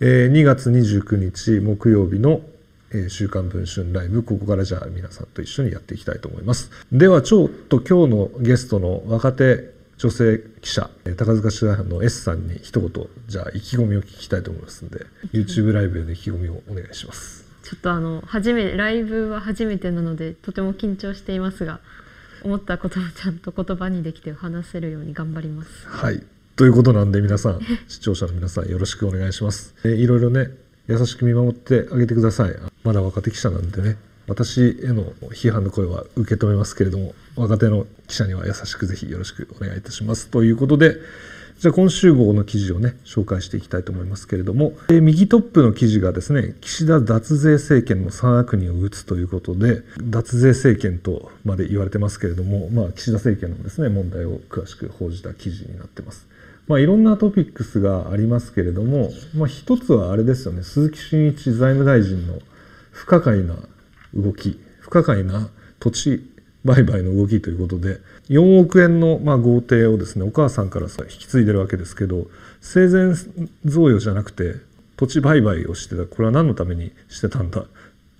えー、2月29日木曜日のえ週刊文春ライブ。ここからじゃあ皆さんと一緒にやっていきたいと思います。ではちょっと今日のゲストの若手女性記者高塚取材班の S さんに一言じゃあ意気込みを聞きたいと思いますので YouTube ライブで意気込みをお願いします。ちょっとあの初めライブは初めてなのでとても緊張していますが思ったことをちゃんと言葉にできて話せるように頑張ります。はいということなんで皆さん 視聴者の皆さんよろしくお願いします。えいろいろね優しく見守ってあげてください。まだ若手記者なんでね私への批判の声は受け止めますけれども若手の記者には優しくぜひよろしくお願いいたします。ということでじゃあ今週号の記事をね紹介していきたいと思いますけれども、え右トップの記事がですね岸田脱税政権の3悪人を打つということで脱税政権とまで言われてますけれども、まあ、岸田政権のですね問題を詳しく報じた記事になってます。まあ、いろんなトピックスがありますけれども、まあ、一つはあれですよね。鈴木俊一財務大臣の不可解な動き不可解な土地売買の動きということで4億円のまあ豪邸をですねお母さんから引き継いでるわけですけど生前贈与じゃなくて土地売買をしてた。これは何のためにしてたんだ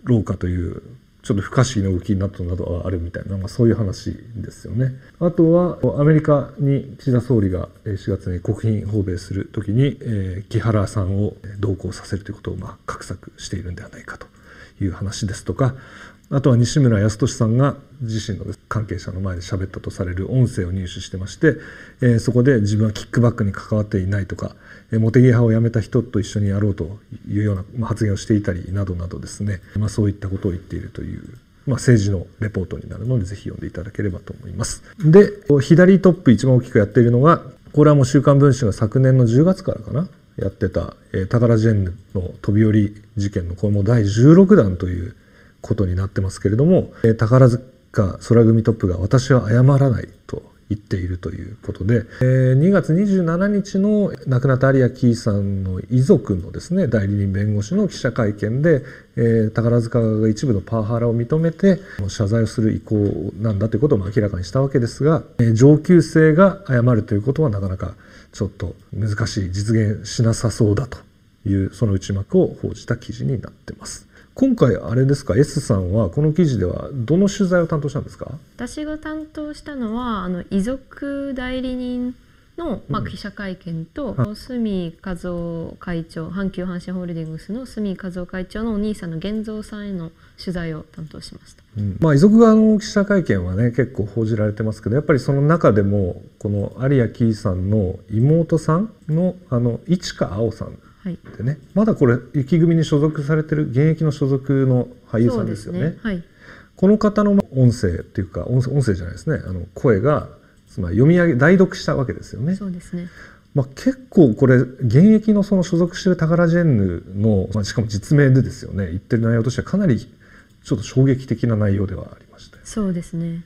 ろうかというちょっと不可思議な動きになったなどはあるみたいな、まあ、そういう話ですよね。あとはアメリカに岸田総理が4月に国賓訪米するときに、えー、木原さんを同行させるということをまあ画策しているんではないかという話ですとかあとは西村康稔さんが自身の関係者の前で喋ったとされる音声を入手してまして、えー、そこで自分はキックバックに関わっていないとか、えー、茂木派を辞めた人と一緒にやろうというような、発言をしていたりなどなどですね、まあ、そういったことを言っているという、まあ、政治のレポートになるのでぜひ読んでいただければと思います。で左トップ一番大きくやっているのがこれはもう「週刊文春」が昨年の10月からかなやってた、えー、タカラジェンヌの飛び降り事件のこれも第16弾ということになってますけれども、え、宝塚空組トップが私は謝らないと言っているということで、え、2月27日の亡くなった有谷キーさんの遺族のですね代理人弁護士の記者会見で、え、宝塚が一部のパワハラを認めて謝罪をする意向なんだということを明らかにしたわけですが、え、上級生が謝るということはなかなかちょっと難しい実現しなさそうだというその内幕を報じた記事になってます。今回あれですか？S さんはこの記事ではどの取材を担当したんですか？私が担当したのはあの遺族代理人の、まあ、記者会見と、うん、住和夫会長阪急阪神ホールディングスの住和夫会長のお兄さんの源三さんへの取材を担当しました、うん、まあ、遺族側の記者会見はね結構報じられてますけどやっぱりその中でもこの有谷紀さんの妹さんのあの市川青さんでね、まだこれ雪組に所属されてる現役の所属の俳優さんですよね。ね。はい、この方の音声っていうか音声じゃないですね。あの声がつまり読み上げ代読したわけですよね。そうですね。まあ、結構これ現役のその所属してるタカラジェンヌの、まあ、しかも実名でですよね。言ってる内容としてはかなりちょっと衝撃的な内容ではありました、そうですね。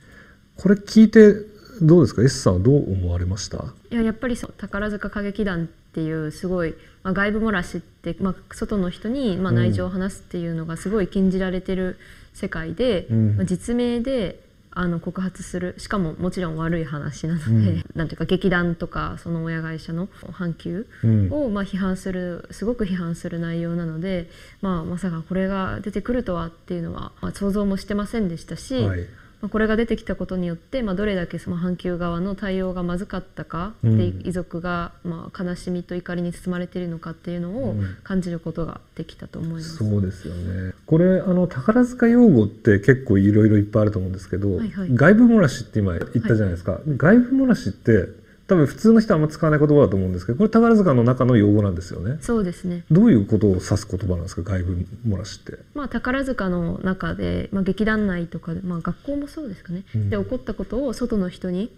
これ聞いてどうですか？S さんはどう思われました？いややっぱりそう宝塚歌劇団っていうすごい、まあ、外部漏らしって、まあ、外の人にまあ内情を話すっていうのがすごい禁じられてる世界で、うん、まあ、実名であの告発するしかももちろん悪い話なので、うん、なんていうか劇団とかその親会社の阪急をまあ批判するすごく批判する内容なので、まあ、まさかこれが出てくるとはっていうのは、まあ、想像もしてませんでしたし、はい、まあ、これが出てきたことによって、まあ、どれだけその阪急側の対応がまずかったか、うん、で遺族がまあ悲しみと怒りに包まれているのかっていうのを感じることができたと思います。うん、そうですよね。これあの宝塚用語って結構いろいろいっぱいあると思うんですけど、はいはい、外部漏らしって今言ったじゃないですか、はい、外部漏らしって多分普通の人はあんま使わない言葉だと思うんですけどこれ宝塚の中の用語なんですよね。そうですね。どういうことを指す言葉なんですか？外部漏らしって。まあ宝塚の中で、まあ、劇団内とかで、まあ、学校もそうですかね、うん、で起こったことを外の人に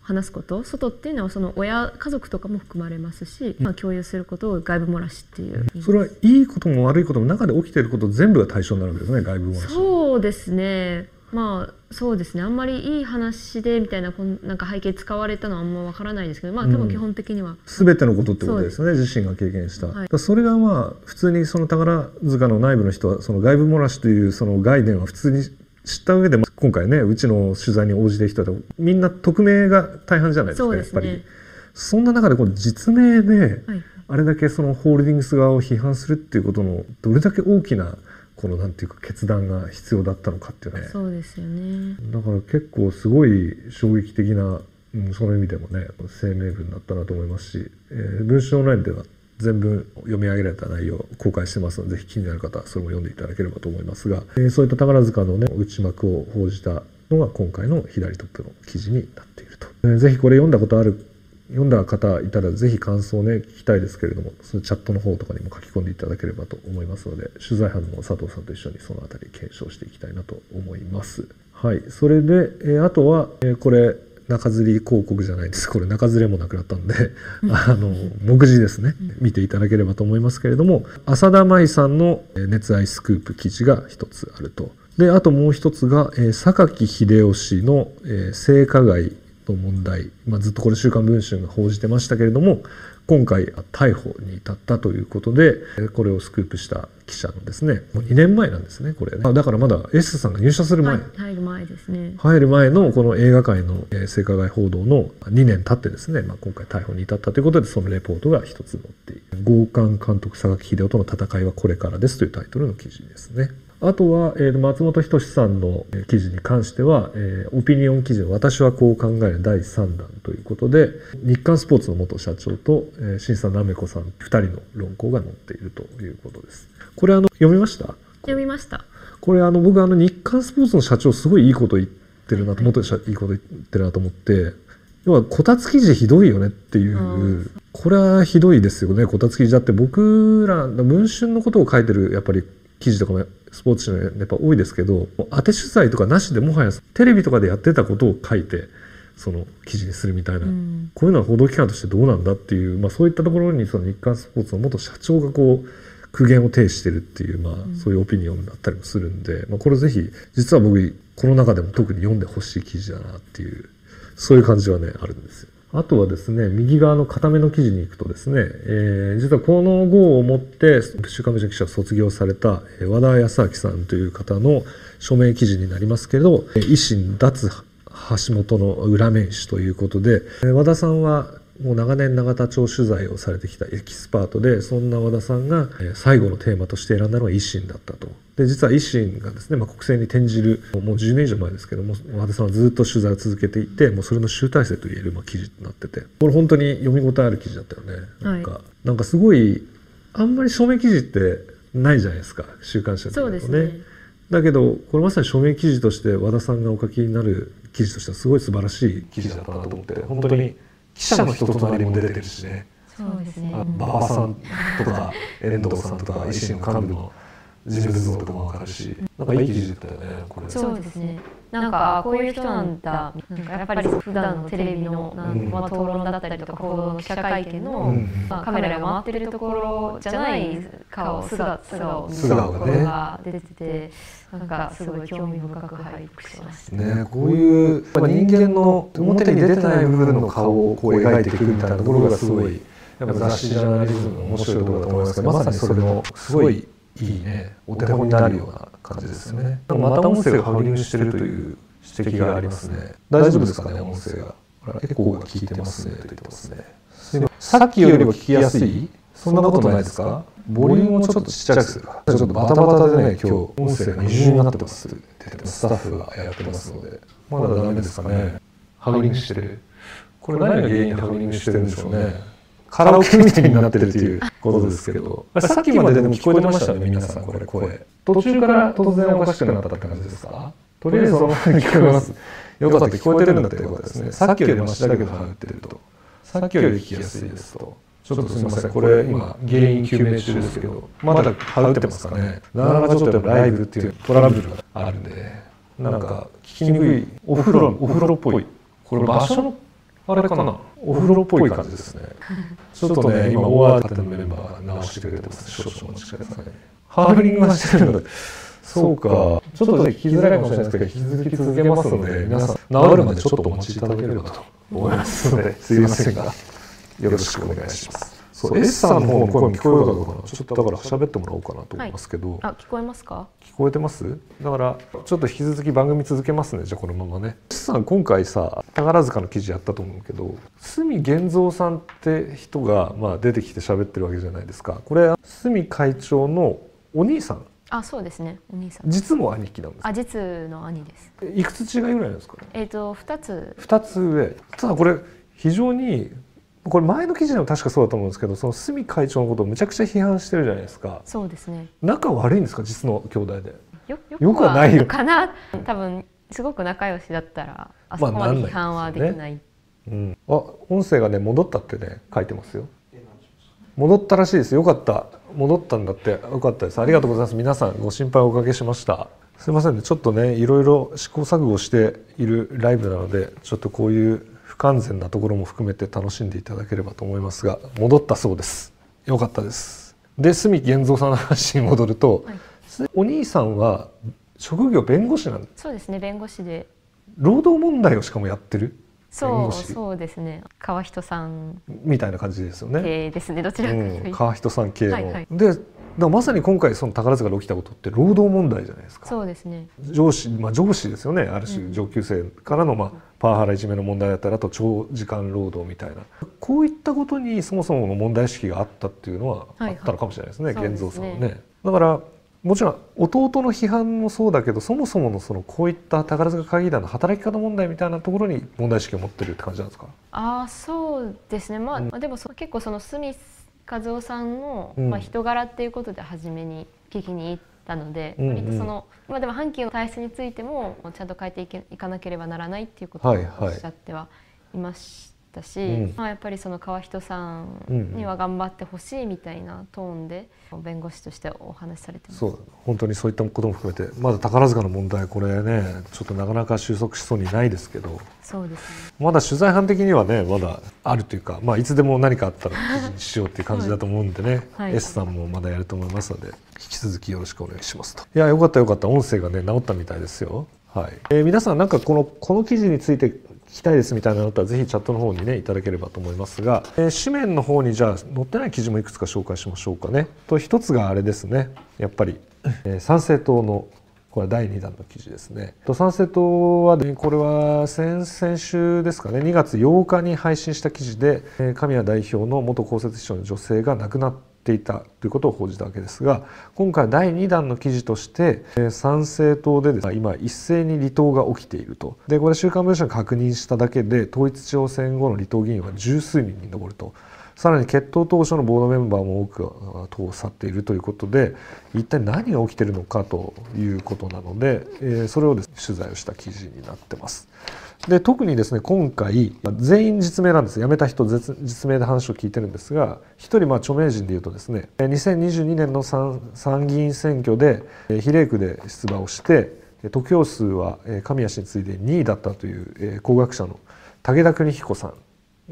話すこと。外っていうのはその親家族とかも含まれますし、まあ、共有することを外部漏らしっていう、それはいいことも悪いことも中で起きていること全部が対象になるわけですね外部漏らし。そうですねまあそうですね。あんまりいい話でみたいなこんなんか背景使われたのはあんまわからないですけどまあ多分基本的には、うん、全てのことってことですよね自身が経験した、はい、それがまあ普通にその宝塚の内部の人はその外部漏らしというその概念は普通に知った上で今回ねうちの取材に応じてる人はみんな匿名が大半じゃないですか、ね、やっぱり。そんな中でこの実名ではい。あれだけそのホールディングス側を批判するっていうことのどれだけ大きなこのなんていうか決断が必要だったのかっていうね。そうですよね。だから結構すごい衝撃的な、うん、その意味でもね声明文だったなと思いますし、えー文春オンラインでは全部読み上げられた内容を公開してますのでぜひ気になる方はそれも読んでいただければと思いますが、えーそういった宝塚のね内幕を報じたのが今回の左トップの記事になっていると、えーぜひこれ読んだことある読んだ方いたらぜひ感想をね聞きたいですけれどもそのチャットの方とかにも書き込んでいただければと思いますので取材班の佐藤さんと一緒にそのあたり検証していきたいなと思います。はい、それで、えーあとは、えーこれ中吊り広告じゃないです。これ中吊れもなくなったんで あの目次ですね。見ていただければと思いますけれども浅田舞さんのえー熱愛スクープ記事が一つあると。であともう一つが、えー榊秀夫氏の、えー性加害の問題、まあ、ずっとこれ「週刊文春」が報じてましたけれども今回逮捕に至ったということでえーこれをスクープした記者のですねもう2年前なんですねこれね。あだからまだ S さんが入社する前、はい入る前ですね。入る前のこの映画界のえー性加害報道の2年経ってですね、まあ、今回逮捕に至ったということでそのレポートが一つ載っている「強姦監督榊秀夫との戦いはこれからです」というタイトルの記事ですね。あとは、えー松本人志さんのえー記事に関しては、えーオピニオン記事の「私はこう考える第3弾」ということで日刊スポーツの元社長と、えー新さんなめこさん2人の論考が載っているということです。これあの読みました？読みました。これあの僕あの日刊スポーツの社長すごいいいこと言ってるなとはい。思って、いいこと言ってるなと思って要はこたつ記事ひどいよねっていう、うん。これはひどいですよねこたつ記事。だって僕ら文春のことを書いてるやっぱり記事とかもスポーツ紙のやっぱ多いですけど当て取材とかなしでもはやテレビとかでやってたことを書いてその記事にするみたいな、うん。こういうのは報道機関としてどうなんだっていう、まあ、そういったところにその日刊スポーツの元社長がこう苦言を呈してるっていう、まあん。そういうオピニオンだったりもするんで、まあ、これぜひ実は僕この中でも特に読んでほしい記事だなっていうそういう感じはねあるんですよ。あとはですね右側の固めの記事に行くとですね、えー実はこの号をもって「週刊文春」記者を卒業された和田康明さんという方の署名記事になりますけれど維新脱橋本の裏面紙ということで和田さんはもう長年永田町取材をされてきたエキスパートでそんな和田さんがえー最後のテーマとして選んだのが維新だったと。で実は維新がですね、まあ、国政に転じるもう10年以上前ですけども和田さんはずっと取材を続けていてもうそれの集大成といえるまあ記事となってて。これ本当に読み応えある記事だったよね。なんか、はなんかすごいあんまり署名記事ってないじゃないですか週刊誌だとそうですね。だけどこれまさに署名記事として和田さんがお書きになる記事としてはすごい素晴らしい記事だったなと思って本当に記者の人となりも出てるしね。そうですね。あ馬場さんとか遠藤さんとか維新の幹部の人物像とかも分かるしなんかいい記事だったよねこれ。そうですね。なんかあこういう人なんだ。なんかやっぱり普段のテレビのなん、うんまあ、討論だったりとか報道の記者会見の、うん。まあ、カメラが回ってるところじゃない顔姿姿を見ると素顔がね。ころが出ててなんかすごい興味深く拝読しました。ね、こういう、まあ、人間の表に出てない部分の顔をこう描いていくみたいなところがすごいやっぱ雑誌ジャーナリズムの面白いところだと思いますけどまさにそれのすごいいいねお手本になるような感じですよね。また音声がハウリングしてるという指摘がありますね。大丈夫ですかね音声が。ほらエコーが聞いてますねと言ってますね。さっきよりも聞きやすいそんなことないですか？ボリュームをちょっとちっちゃくする。かちょっとバタバタでね今日音声が二重になってますってスタッフがやってますので。まだダメですかね。ハウリングしてる。これ何が原因でハウリングしてるんでしょうね。カラオケみたいになってるっていうことですけど。さっきまででも聞こえてましたね皆さんこれ声。途中から突然おかしくなったって感じですか？とりあえずそのまま聞こえます。よかった聞こえてるんだってよかですね。さっきよりマシだけどハウってると。さっきより聞きやすいですと。ちょっとすみません。これ今原因究明中ですけどまだハウってますかね？なかなかちょっとライブっていうトラブルがあるんでなんか聞きにくいお風呂お風呂っぽい。これ場所のあれかな？お風呂っぽい感じですね。ちょっとね今大当てのメンバーが直してくれてます。少々お待ちください。ハードリングはしてるのでそうか。ちょっとね聞きづらいかもしれないですけど引き続き続けますので皆さん治るまでちょっとお待ちいただければと思いますので すいませんがよろしくお願いします。そう S さんの方の声も聞こえるかどうかな。ちょっとだから喋ってもらおうかなと思いますけど、はい、あ聞こえますか？聞こえてます？だからちょっと引き続き番組続けますね。じゃあこのままね。S さん今回さ宝塚の記事やったと思うけど角源三さんって人が、まあ、出てきて喋ってるわけじゃないですか。これ角会長のお兄さん。あそうですね。お兄さん。実も兄貴なんですあ実の兄です。いくつ違いぐらいですかね？えっ、ー、と2つ。2つ上。ただこれ非常にこれ前の記事でも確かそうだと思うんですけどその角会長のことをむちゃくちゃ批判してるじゃないですか。そうですね。仲悪いんですか？実の兄弟で。よよくはないよ。かな多分すごく仲良しだったらあそこまで批判はできない,、まあ、ねうん、あ音声がね戻ったってね書いてますよ。戻ったらしいです。よかった。戻ったんだって。よかったです。ありがとうございます。皆さんご心配おかけしました。すいませんね。ちょっとねいろいろ試行錯誤しているライブなのでちょっとこういう不完全なところも含めて楽しんでいただければと思いますが戻ったそうです。よかったです。で角源三さんの話に戻ると、はい、お兄さんは職業弁護士なんそうですね弁護士で。労働問題をしかもやってるそうそうですね。川人さん。みたいな感じですよね。系ですねどちらかうん、川人さん系の、はいはい、でだまさに今回その宝塚で起きたことって労働問題じゃないですか。そうですね。上司、まあ、上司ですよね。ある種上級生からの、まあ、パワハラいじめの問題だったりあと長時間労働みたいな。こういったことにそもそもの問題意識があったっていうのはあったのかもしれないですね、はいはい、源三さんはね。ねだからもちろん弟の批判もそうだけどそもそものそのこういった宝塚歌劇団の働き方問題みたいなところに問題意識を持ってるって感じなんですか？あそうですね。まあ、うん、でも結構そのスミス和夫さんの、うん、まあ、人柄っていうことで初めに聞きに行ったので、うんうん、割とその、まあ、でも阪急の体質についてもちゃんと変えていけいかなければならないっていうことをおっしゃってはいましたし、はいはい、まあ、やっぱりその川人さんには頑張ってほしいみたいなトーンで弁護士としてお話しされてます。そう本当にそういったことも含めてまだ宝塚の問題これねちょっとなかなか収束しそうにないですけど。そうですね。まだ取材班的にはねまだあるというか、まあ、いつでも何かあったら記事にしようっていう感じだと思うんでね、はい、S さんもまだやると思いますので引き続きよろしくお願いしますと。いやよかったよかった。音声がね治ったみたいですよ。はい。えー、皆さんなんかこのこの記事について聞きたいですみたいなのだったらぜひチャットの方にねいただければと思いますが、えー、紙面の方にじゃあ載ってない記事もいくつか紹介しましょうかね。と一つがあれですね。やっぱり、えー、参政党のこれは第2弾の記事ですね。と参政党は、ね、これは先々週ですかね。2月8日に配信した記事で神谷代表の元公設秘書の女性が亡くなっていたということを報じたわけですが今回第2弾の記事として参政党でです、ね、今一斉に離党が起きているとでこれ週刊文春が確認しただけで統一地方選後の離党議員は十数人に上ると。さらに決闘当初のボードメンバーも多く党を去っているということで一体何が起きているのかということなので、えー、それをです、ね、取材をした記事になってます。で特にですね今回全員実名なんです辞めた人実名で話を聞いてるんですが一人まあ著名人でいうとですね2022年の参議院選挙で比例区で出馬をして得票数は神谷氏に次いで2位だったという工学者の武田邦彦さん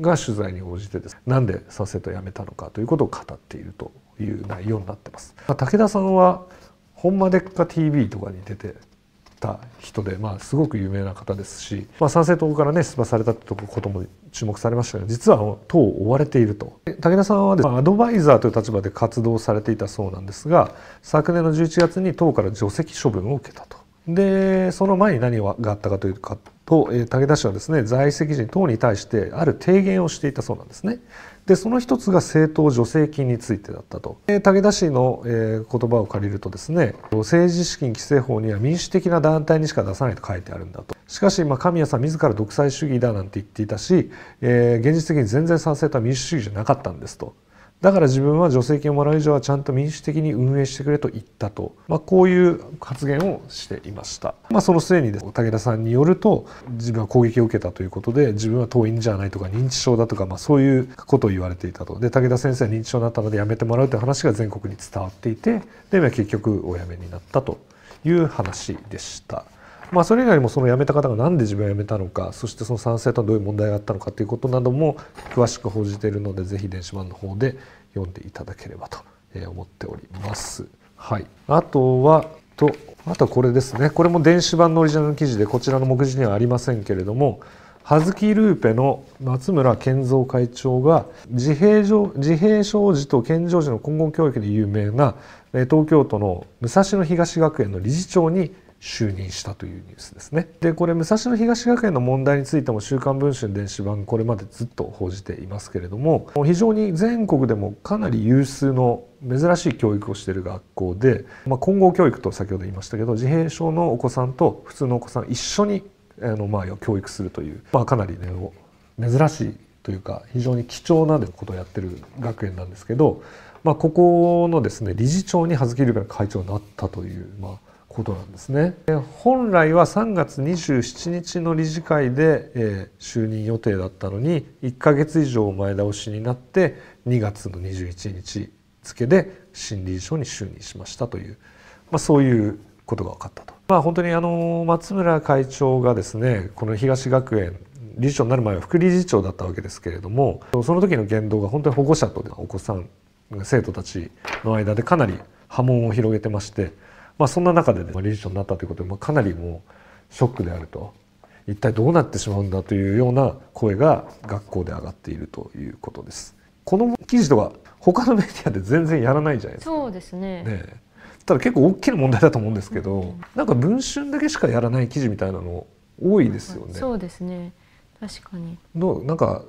が取材に応じてですねなんでサセと辞めたのかということを語っているという内容になってます。武田さんは「ほんまでっか TV」とかに出てた人で、まあ、すごく有名な方ですし、まあ、参政党からね出馬されたってことも注目されましたが実は党を追われていると武田さんはです、ね、アドバイザーという立場で活動されていたそうなんですが昨年の11月に党から除籍処分を受けたと。でその前に何があったかというかと、え、武田氏はですね在籍時に党に対してある提言をしていたそうなんですね。でその一つが政党助成金についてだったと、え、武田氏の、え、言葉を借りるとですね政治資金規正法には民主的な団体にしか出さないと書いてあるんだと。しかし、まあ、神谷さん自ら独裁主義だなんて言っていたし、えー、現実的に全然賛成とは民主主義じゃなかったんですと。だから自分は助成金をもらう以上はちゃんと民主的に運営してくれと言ったと、まあ、こういう発言をしていました、まあ、その末にです、武田さんによると自分は攻撃を受けたということで自分は党員じゃないとか認知症だとか、まあ、そういうことを言われていたと。で武田先生は認知症になったので辞めてもらうという話が全国に伝わっていてで結局お辞めになったという話でした。まあ、それ以外にもその辞めた方が何で自分が辞めたのかそしてその賛成とはどういう問題があったのかということなども詳しく報じているのでぜひ電子版の方で読んでいただければと思っております。はい、あとはとあとこれですねこれも電子版のオリジナル記事でこちらの目次にはありませんけれども葉月ルーペの松村健三会長が自閉症自閉症児と健常児の根本教育で有名な東京都の武蔵野東学園の理事長に就任したというニュースですね。でこれ武蔵野東学園の問題についても「週刊文春電子版」これまでずっと報じていますけれども非常に全国でもかなり有数の珍しい教育をしている学校で、まあ、混合教育と先ほど言いましたけど自閉症のお子さんと普通のお子さん一緒にあのまあ教育するという、まあ、かなりね珍しいというか非常に貴重なことをやってる学園なんですけど、まあ、ここのですね理事長に葉月ルベ会長になったという、まあ、ことなんですね。本来は3月27日の理事会で、え、就任予定だったのに1か月以上前倒しになって2月の21日付で新理事長に就任しましたという、まあ、そういうことが分かったと。まあ、本当にあの松村会長がですねこの東学園理事長になる前は副理事長だったわけですけれどもその時の言動が本当に保護者とお子さん生徒たちの間でかなり波紋を広げてましてまあ、そんな中で、ね、理事長になったということで、まあ、かなりもうショックであると。一体どうなってしまうんだというような声が学校で上がっているということです。この記事とか他のメディアで全然やらないじゃないですか。そうですね。ねただ結構大きな問題だと思うんですけど、うん、なんか文春だけしかやらない記事みたいなの多いですよね。そうですね。確かに。どう？なんか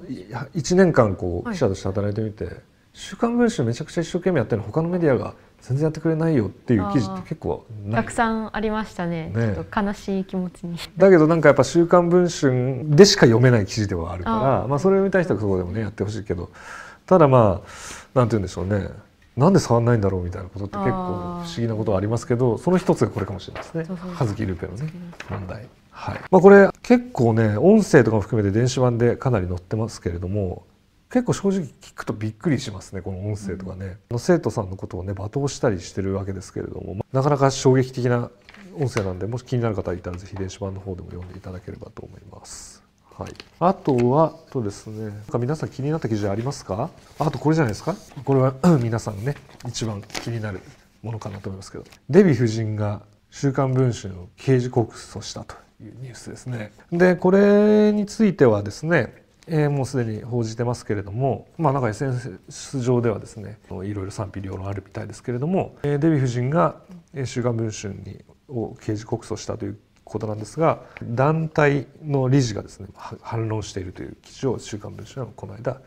1年間こう記者として働いてみて、はい、週刊文春めちゃくちゃ一生懸命やってるの他のメディアが全然やってくれないよっていう記事って結構たくさんありましたね、ね、ちょっと悲しい気持ちに。だけどなんかやっぱ「週刊文春」でしか読めない記事ではあるからまあ、それを見たい人はそこでもねやってほしいけどただまあなんて言うんでしょうね。なんで触んないんだろうみたいなことって結構不思議なことはありますけどその一つがこれかもしれないですね。葉月ルーペのね問題。はい。まあ、これ結構ね音声とかも含めて電子版でかなり載ってますけれども結構正直聞くとびっくりしますねこの音声とかね、うん、生徒さんのことをね罵倒したりしてるわけですけれどもなかなか衝撃的な音声なんでもし気になる方いたら是非電子版の方でも読んでいただければと思います。はい、あとはとですね。なんか皆さん気になった記事ありますか？あとこれじゃないですか？これは 皆さんね一番気になるものかなと思いますけど。デヴィ夫人が「週刊文春」を刑事告訴したというニュースですね。でこれについてはですねえー、もうすでに報じてますけれども、まあ、なんか SNS 上ではですねいろいろ賛否両論あるみたいですけれども、えー、デヴィ夫人が「週刊文春に」を刑事告訴したということなんですが団体の理事がですね反論しているという記事を「週刊文春」はこの間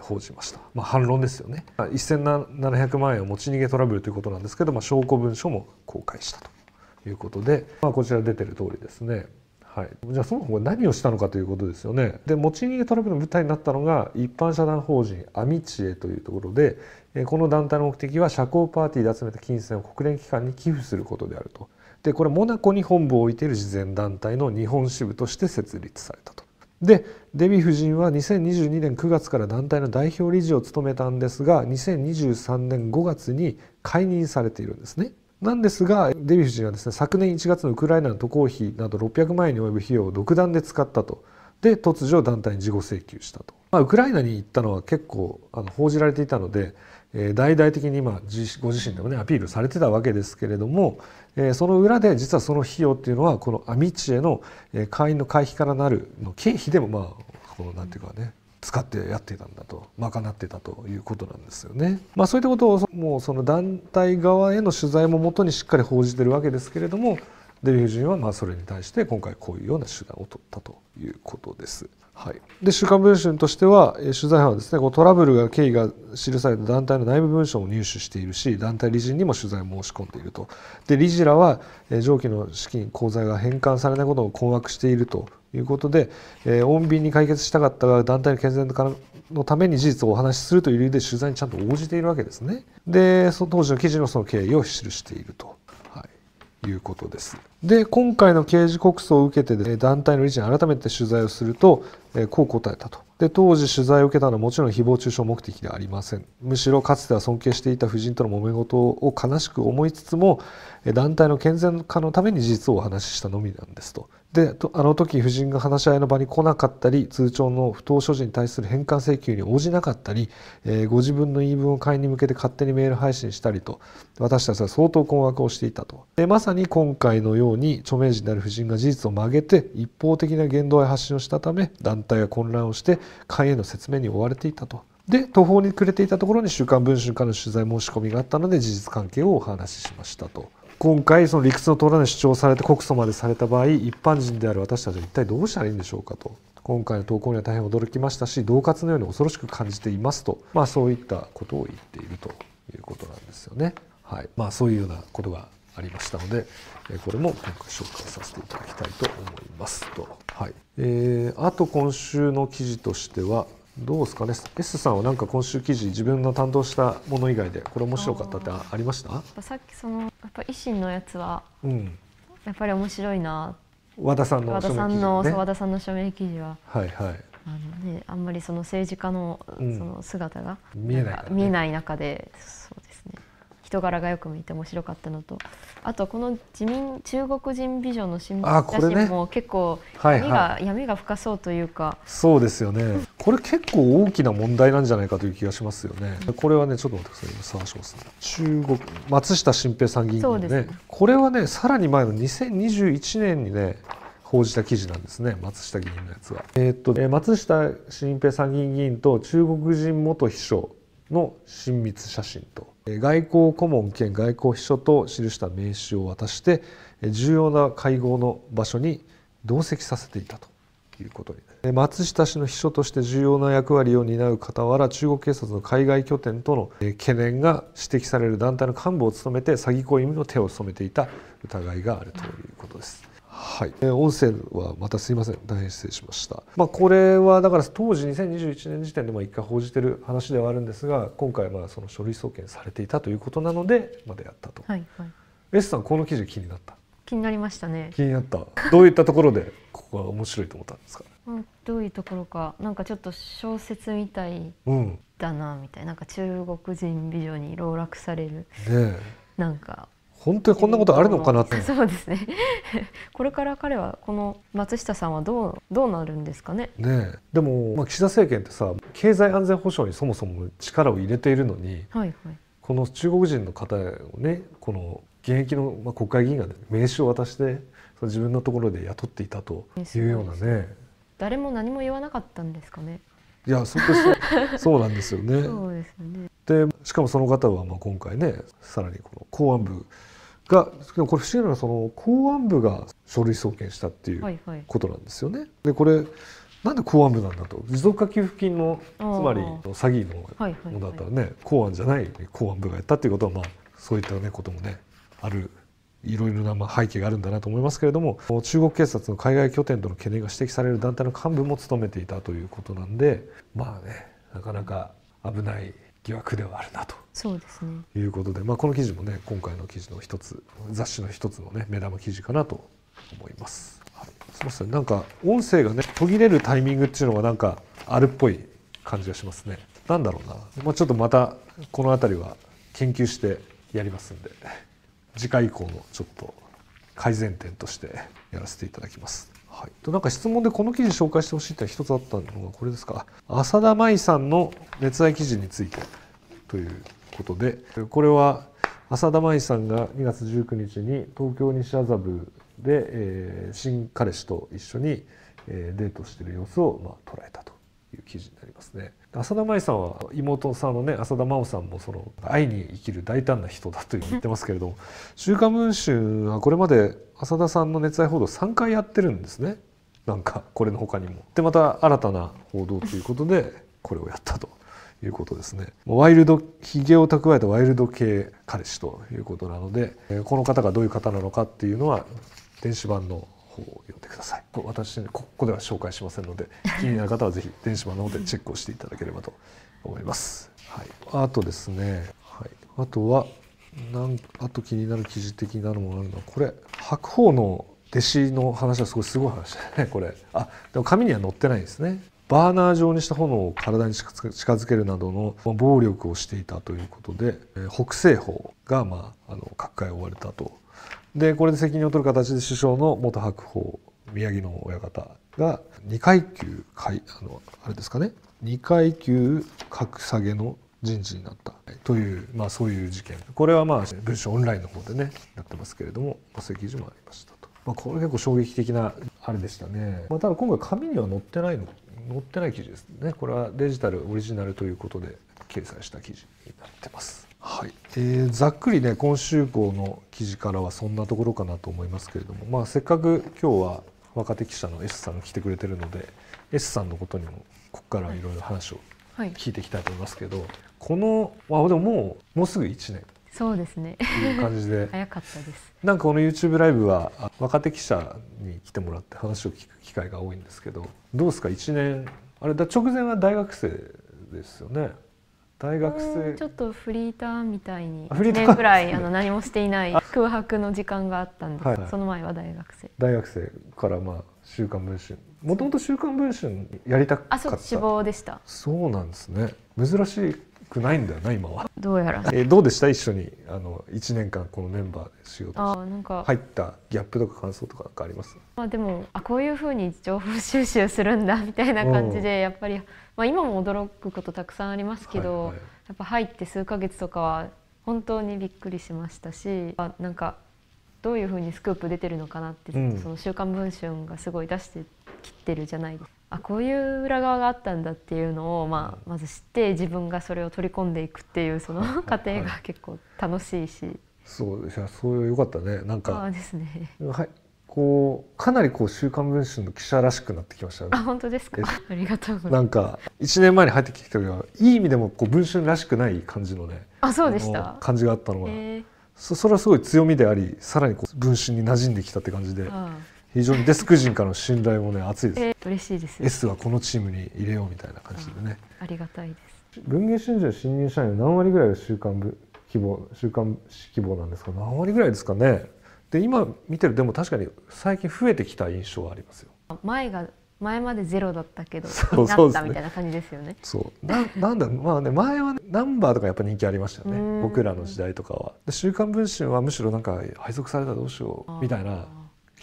報じました、まあ、反論ですよね。1700万円を持ち逃げトラブルということなんですけど、まあ、証拠文書も公開したということで、まあ、こちら出てる通りですね。はい、じゃあそもそも何をしたのかということですよね。で持ち逃げトラブルの舞台になったのが一般社団法人アミチエというところでこの団体の目的は社交パーティーで集めた金銭を国連機関に寄付することであると。でこれモナコに本部を置いている慈善団体の日本支部として設立されたと。でデヴィ夫人は2022年9月から団体の代表理事を務めたんですが2023年5月に解任されているんですね。なんですがデヴィ夫人はですね昨年1月のウクライナの渡航費など600万円に及ぶ費用を独断で使ったと。で突如団体に事後請求したと、まあ、ウクライナに行ったのは結構あの報じられていたので、えー、大々的に今ご自身でもねアピールされてたわけですけれども、えー、その裏で実はその費用っていうのはこのアミチエの会員の会費からなるの経費でもまあこのなんていうかね使ってやってたんだと賄ってたということなんですよね。まあ、そういったことをもうその団体側への取材ももとにしっかり報じてるわけですけれどもデヴィ夫人はまあそれに対して今回こういうような手段を取ったということです。はい、で週刊文春としては取材班はですねこうトラブルが経緯が記された団体の内部文書も入手しているし団体理事にも取材を申し込んでいるとで理事らは上記の資金口座が返還されないことを困惑しているということで、えー、穏便に解決したかったが団体の健全化のために事実をお話しするという理由で取材にちゃんと応じているわけですね。でその当時の記事のその経緯を記していると、はい、いうことです。で今回の刑事告訴を受けて、団体の理事に改めて取材をすると、えー、こう答えたと。で当時取材を受けたのはもちろん誹謗中傷目的ではありませんむしろかつては尊敬していた夫人との揉め事を悲しく思いつつも団体の健全化のために事実をお話ししたのみなんですとであの時夫人が話し合いの場に来なかったり通帳の不当所持に対する返還請求に応じなかったり、えー、ご自分の言い分を会員に向けて勝手にメール配信したりと私たちは相当困惑をしていたとでまさに今回のように著名人である夫人が事実を曲げて一方的な言動や発信をしたため団体が混乱をして会員への説明に追われていたとで途方に暮れていたところに「週刊文春」からの取材申し込みがあったので事実関係をお話ししましたと。今回その理屈の通らない主張をされて告訴までされた場合一般人である私たちは一体どうしたらいいんでしょうかと今回の投稿には大変驚きましたし恫喝のように恐ろしく感じていますと、まあ、そういったことを言っているということなんですよね。はいまあ、そういうようなことがありましたのでこれも今回紹介させていただきたいと思いますと。はいえー、あと今週の記事としてはどうですかね？S さんはなんか今週記事自分の担当したもの以外でこれ面白かったってありました？さっきそのやっぱ維新のやつは、うん、やっぱり面白いな。和田さんの和田さんの、ね、和田さんの署名記事は。はいはい。あのねあんまりその政治家のその姿が、見えない、ね、見えない中で人柄がよく見て面白かったのとあとこの自民中国人美女の新聞写真も結構闇が,、はいはい、闇が深そうというか。そうですよね。これ結構大きな問題なんじゃないかという気がしますよね。これはねちょっと待ってください。探します、ね、中国松下新平参議院議員ねね。これはねさらに前の2021年にね報じた記事なんですね。松下議員のやつは。えー、っと松下新平参議院議員と中国人元秘書の親密写真と外交顧問兼外交秘書と記した名刺を渡して重要な会合の場所に同席させていたということに松下氏の秘書として重要な役割を担う傍ら中国警察の海外拠点との懸念が指摘される団体の幹部を務めて詐欺行為の手を染めていた疑いがあるということです。はい、音声はまたすいません。大変失礼しました、まあ、これはだから当時2021年時点で一回報じてる話ではあるんですが今回まあその書類送検されていたということなのでまだやったと、はいはい、S さんこの記事気になった？気になりましたね。気になった。どういったところで ここが面白いと思ったんですか、うん、どういうところか。なんかちょっと小説みたいだなみたいな,、なんか中国人美女に籠絡される、ね、なんか本当にこんなことあるのかなって そうですね。これから彼はこの松下さんはどうどうなるんですかね。ねでも、まあ、岸田政権ってさ経済安全保障にそもそも力を入れているのに、はいはい、この中国人の方をねこの現役の、まあ、国会議員が、ね、名刺を渡して自分のところで雇っていたというようなね。誰も何も言わなかったんですかね。いやそそう そうなんですよね。そうですね。でしかもその方はまあ今回ねさらにこの公安部がこれ不思議なのはその公安部が書類送検したっていうことなんですよね。はいはい、でこれなんで公安部なんだと。持続化給付金のつまり詐欺のものだったらね、公安じゃない公安部がやったっていうことはまあそういったねこともねあるいろいろなまあ背景があるんだなと思いますけれども中国警察の海外拠点との懸念が指摘される団体の幹部も務めていたということなんでまあねなかなか危ない疑惑ではあるなとそうですねいうことで、まあ、この記事もね今回の記事の一つ雑誌の一つのね目玉記事かなと思います。はい、すみませんなんか音声がね途切れるタイミングっていうのがなんかあるっぽい感じがしますね。なんだろうな、まあ、ちょっとまたこの辺りは研究してやりますんで次回以降のちょっと改善点としてやらせていただきます。はい、となんか質問でこの記事紹介してほしいって一つあったのがこれですか浅田舞さんの熱愛記事についてということでこれは浅田舞さんが2月19日に東京西麻布で、えー、新彼氏と一緒に、えー、デートしている様子を、まあ、捉えたという記事になりますね。浅田舞さんは妹さんのね浅田真央さんもその愛に生きる大胆な人だと言ってますけれども「週刊文春」はこれまで浅田さんの熱愛報道3回やってるんですねなんかこれの他にも。でまた新たな報道ということでこれをやったと。いうことですねワイルドひげを蓄えたワイルド系彼氏ということなのでこの方がどういう方なのかっていうのは電子版の方を読んでください。私ここでは紹介しませんので気になる方はぜひ電子版の方でチェックをしていただければと思います。はい、あとですね、はい、あとはなんあと気になる記事的なのもあるのはこれ白鵬の弟子の話はすごいすごい話だねこれ。あでも紙には載ってないですね。バーナー状にした炎を体に近づけるなどの暴力をしていたということで北西方が、まあ、あの各界を追われたとでこれで責任を取る形で首相の元白鵬宮城の親方が2階級階あのあれですかね。2階級格下げの人事になった。という、まあ、そういう事件。これはまあ文章オンラインの方でねやってますけれどもそういう記事もありましたと、まあ、これ結構衝撃的なあれでしたね、まあ、ただ今回紙には載ってないの載ってない記事ですね。これはデジタルオリジナルということで掲載した記事になってます。はい。えー、ざっくりね今週号の記事からはそんなところかなと思いますけれども、まあ、せっかく今日は若手記者の S さんが来てくれてるので S さんのことにもここからいろいろ話を聞いていきたいと思いますけど、はい、このあでももうもうすぐ1年。そうですね。いう感じで。早かったです。なんかこの YouTube ライブは若手記者に来てもらって話を聞く機会が多いんですけどどうですか？1年あれだ直前は大学生ですよね大学生。ちょっとフリーターみたいに1年ぐらいあの何もしていない空白の時間があったんで、はいはい、その前は大学生。大学生からまあ「週刊文春」もともと「週刊文春」やりたかった。あそう志望でした。そうなんですね。珍しくないんだよな今は。どうやら。えどうでした？一緒に。あの1年間このメンバーで仕事。あなんか。入ったギャップとか感想とかあります？まあでもあこういうふうに情報収集するんだみたいな感じでやっぱりまあ、今も驚くことたくさんありますけど、はいはい、やっぱ入って数ヶ月とかは本当にびっくりしましたしあなんかどういうふうにスクープ出てるのかなって、うん、その「週刊文春」がすごい出してきってるじゃないですか。あこういう裏側があったんだっていうのを、まあ、まず知って自分がそれを取り込んでいくっていうその 過程が結構楽しいし。そうですそういうよかったねなんかあですねはいこうかなりこう週刊文春の記者らしくなってきましたね。あ本当ですか？ありがとうございます。なんか一年前に入ってきた時はいい意味でもこう文春らしくない感じのね。あそうでした？感じがあったのが、えー、そそれはすごい強みであり、さらにこう文春に馴染んできたって感じで。非常にデスク陣からの信頼もね熱いです、えー、嬉しいです、S はこのチームに入れようみたいな感じでね。ありがたいです。文藝春秋新入社員の何割ぐらいが週刊部希望週刊誌希望なんですか？何割ぐらいですかね。で今見てるでも確かに最近増えてきた印象はありますよ。前が前までゼロだったけど そうなったみたいな感じですよね。そう。ななんだまあね前は、ね、ナンバーとかやっぱ人気ありましたよね。僕らの時代とかは。で週刊文春はむしろなんか配属されたらどうしようみたいな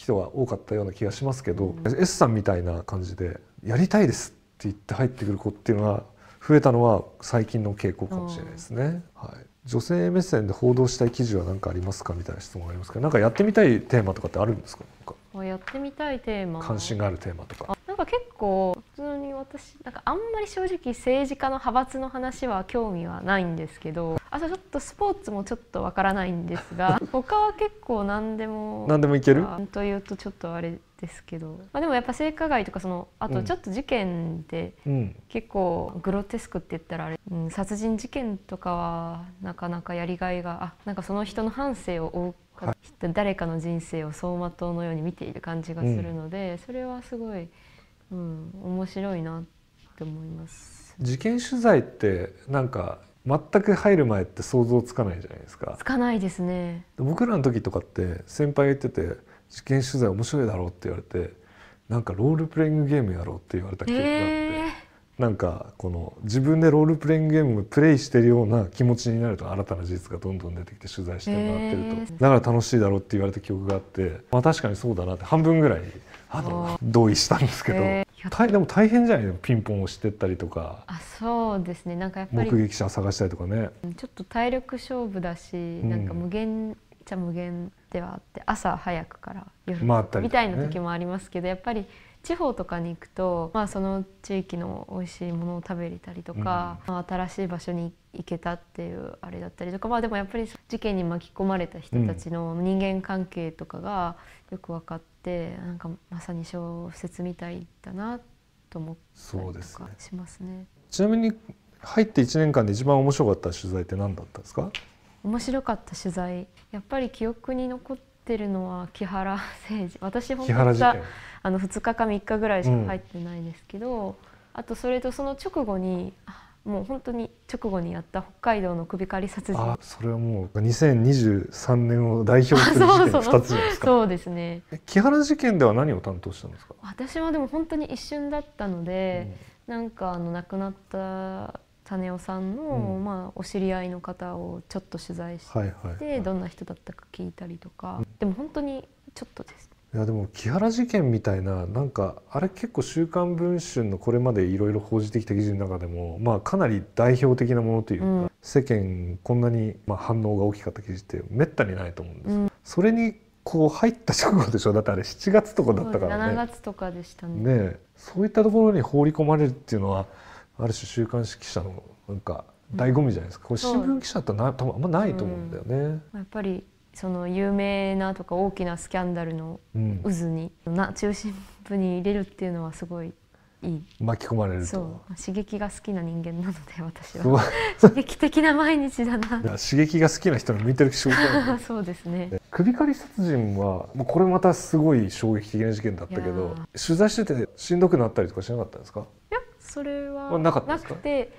人が多かったような気がしますけど S さんみたいな感じでやりたいですって言って入ってくる子っていうのが増えたのは最近の傾向かもしれないですね。はい。女性目線で報道したい記事は何かありますかみたいな質問がありますけどなんかやってみたいテーマとかってあるんですか？やってみたいテーマ。関心があるテーマとかなんか結構普通に私なんかあんまり正直政治家の派閥の話は興味はないんですけどあとちょっとスポーツもちょっとわからないんですが 他は結構何でも何でもいける？というとちょっとあれですけど、まあ、でもやっぱ性加害とかそのあとちょっと事件で結構グロテスクって言ったらあれ、うん、殺人事件とかはなかなかやりがいがあなんかその人の半生を追う、はい、誰かの人生を走馬灯のように見ている感じがするので、うん、それはすごい、うん、面白いなって思います。事件取材ってなんか全く入る前って想像つかないじゃないですか。つかないですね。僕らの時とかって先輩が言ってて事件取材面白いだろうって言われてなんかロールプレイングゲームやろうって言われた記憶があって、えー、なんかこの自分でロールプレイングゲームをプレイしてるような気持ちになると新たな事実がどんどん出てきて取材してもらってると、えー、だから楽しいだろうって言われた記憶があってまあ確かにそうだなって半分ぐらいあの同意したんですけど、えー、でも大変じゃない？のピンポンをしてったりとか。あそうですね。なんかやっぱり目撃者を探したりとかね。ちょっと体力勝負だし、うん、なんか無限ちゃ無限ではあって朝早くから夜みたいな時もありますけど、やっぱり地方とかに行くと、まあ、その地域の美味しいものを食べれたりとか、うん、まあ、新しい場所に行けたっていうあれだったりとか、まあ、でもやっぱり事件に巻き込まれた人たちの人間関係とかがよく分かって、うん、なんかまさに小説みたいだなと思ったりとかしますね。ちなみに入って1年間で一番面白かった取材って何だったんですか？面白かった取材。やっぱり記憶に残ってるのは木原誠二。私本当はあの2日か3日ぐらいしか入ってないですけど、うん、あとそれとその直後にもう本当に直後にやった北海道の首狩り殺人。それはもう2023年を代表する事件2つじゃないですか。そうですね。木原事件では何を担当したんですか？私はでも本当に一瞬だったので、うん、なんかあの亡くなった種夫さんの、うん、まあ、お知り合いの方をちょっと取材して、はいはいはい、どんな人だったか聞いたりとか、うん、でも本当にちょっとですいやでも木原事件みたいななんかあれ結構「週刊文春」のこれまでいろいろ報じてきた記事の中でも、まあ、かなり代表的なものというか、うん。世間こんなにまあ反応が大きかった記事ってめったにないと思うんです、うん。それにこう入った直後でしょ？だってあれ7月とかだったから7ね。月とかでしたね。ねえ。そういったところに放り込まれるっていうのはある種週刊誌記者のなんか醍醐味じゃないですか、これ新聞記者ってな多分あんまないと思うんだよね。やっぱりその有名なとか大きなスキャンダルのうん。渦にな中心部に入れるっていうのはすごいいい。巻き込まれると。そう。刺激が好きな人間なので私は。刺激的な毎日だな。刺激が好きな人に向いてる仕事 そうですね。ね首狩り殺人はもうこれまたすごい衝撃的な事件だったけいどや取材しててしんどくなったりとかしなかったんですか？いやそれはあなくて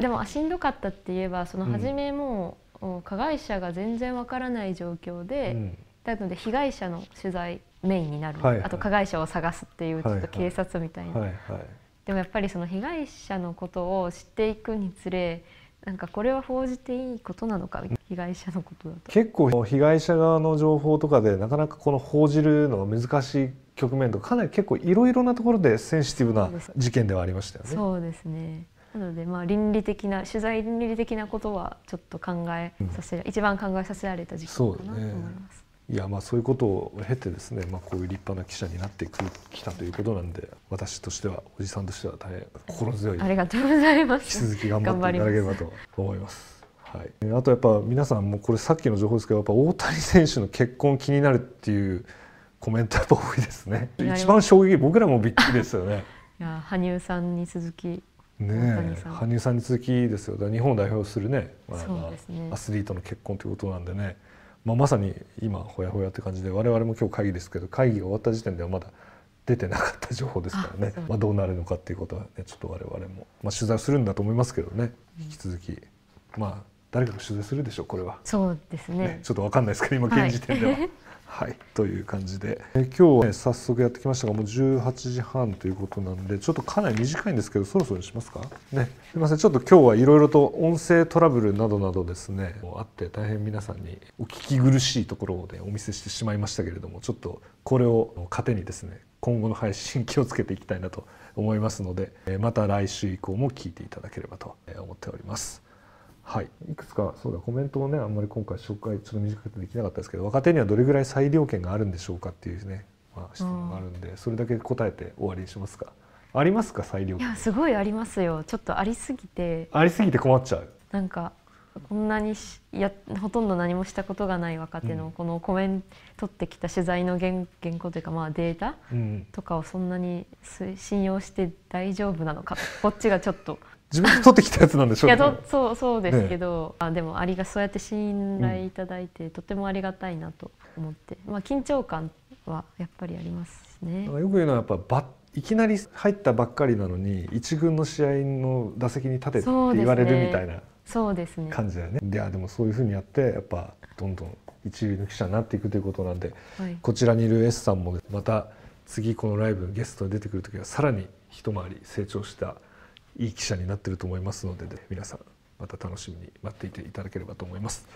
でもあしんどかったって言えばそのうん。初めも加害者が全然わからない状況で、うん。なので被害者の取材メインになる、はいはい。あと加害者を探すっていうちょっと警察みたいな、はいはい。でもやっぱりその被害者のことを知っていくにつれなんかこれは報じていいことなのか被害者のことだと。結構被害者側の情報とかでなかなかこの報じるのが難しい局面とかかなり結構いろいろなところでセンシティブな事件ではありましたよね。そうですねなのでまあ倫理的な取材倫理的なことはちょっと考えさせら、一番考えさせられた時期かなと思います。いやまあそういうことを経てですね、まあ、こういう立派な記者になってくきたということなんで私としてはおじさんとしては大変心強いありがとうございま引きす。続き頑張っていただければ頑と思います。はい、あとやっぱ皆さんもこれさっきの情報ですけどやっぱ大谷選手の結婚気になるっていうコメントやっぱ多いですね一番衝撃僕らもびっくりですよねいや羽生さんに続きね羽生さんに続きですよ。日本を代表するね,、まあねアスリートの結婚ということなんでね、まあ、まさに今ほやほやって感じで我々も今日会議ですけど会議が終わった時点ではまだ出てなかった情報ですからね。まあ、どうなるのかっていうことはねちょっと我々も、まあ、取材をするんだと思いますけどね引き続き。まあ誰かが取材するでしょうこれは。そうですね。ね、ちょっとわかんないですけど今はい現時点では。はい、はいという感じで。え今日は、ね、早速やってきましたがもう18時半ということなんでちょっとかなり短いんですけどそろそろにしますか？ね。すみません。ちょっと今日はいろいろと音声トラブルなどなどですねあって大変皆さんにお聞き苦しいところを、ね、お見せしてしまいましたけれどもちょっとこれを糧にですね今後の配信気をつけていきたいなと思いますのでえまた来週以降も聞いていただければと思っております。はい、いくつかそうだコメントをねあんまり今回紹介ちょっと短くてできなかったですけど若手にはどれぐらい裁量権があるんでしょうかっていうね、まあ、質問があるんでそれだけ答えて終わりにしますか？ありますか裁量権？いやすごいありますよ。ちょっとありすぎて。ありすぎて困っちゃう。なんかこんなにしやほとんど何もしたことがない若手うん。のこのコメント取ってきた取材の原原稿というかまあデータうん、とかをそんなにす信用して大丈夫なのかこっちがちょっと自分で取ってきたやつなんでしょいうやけどとそうそうですけど、あでもありがそうやって信頼いただいて、とてもありがたいなと思って、まあ、緊張感はやっぱりありますね。よく言うのはやっぱばいきなり入ったばっかりなのに一軍の試合の打席に立てって言われるみたいなそうですね。感じだよね。いやでもそういうふうにやってやっぱどんどん一流の記者になっていくということなんではい、こちらにいる S さんもまた次このライブのゲストで出てくる時はさらに一回り成長したいい記者になってると思いますので、ね、皆さんまた楽しみに待っていていただければと思います。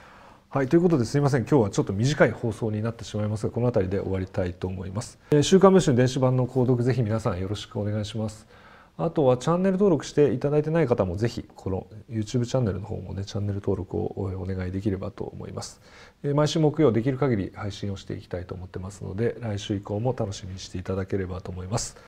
はいということですみません今日はちょっと短い放送になってしまいますがこの辺りで終わりたいと思います。えー週刊文春電子版の購読ぜひ皆さんよろしくお願いします。あとはチャンネル登録していただいてない方もぜひこの YouTube チャンネルの方もねチャンネル登録をお願いできればと思います。えー毎週木曜できる限り配信をしていきたいと思ってますので来週以降も楽しみにしていただければと思います。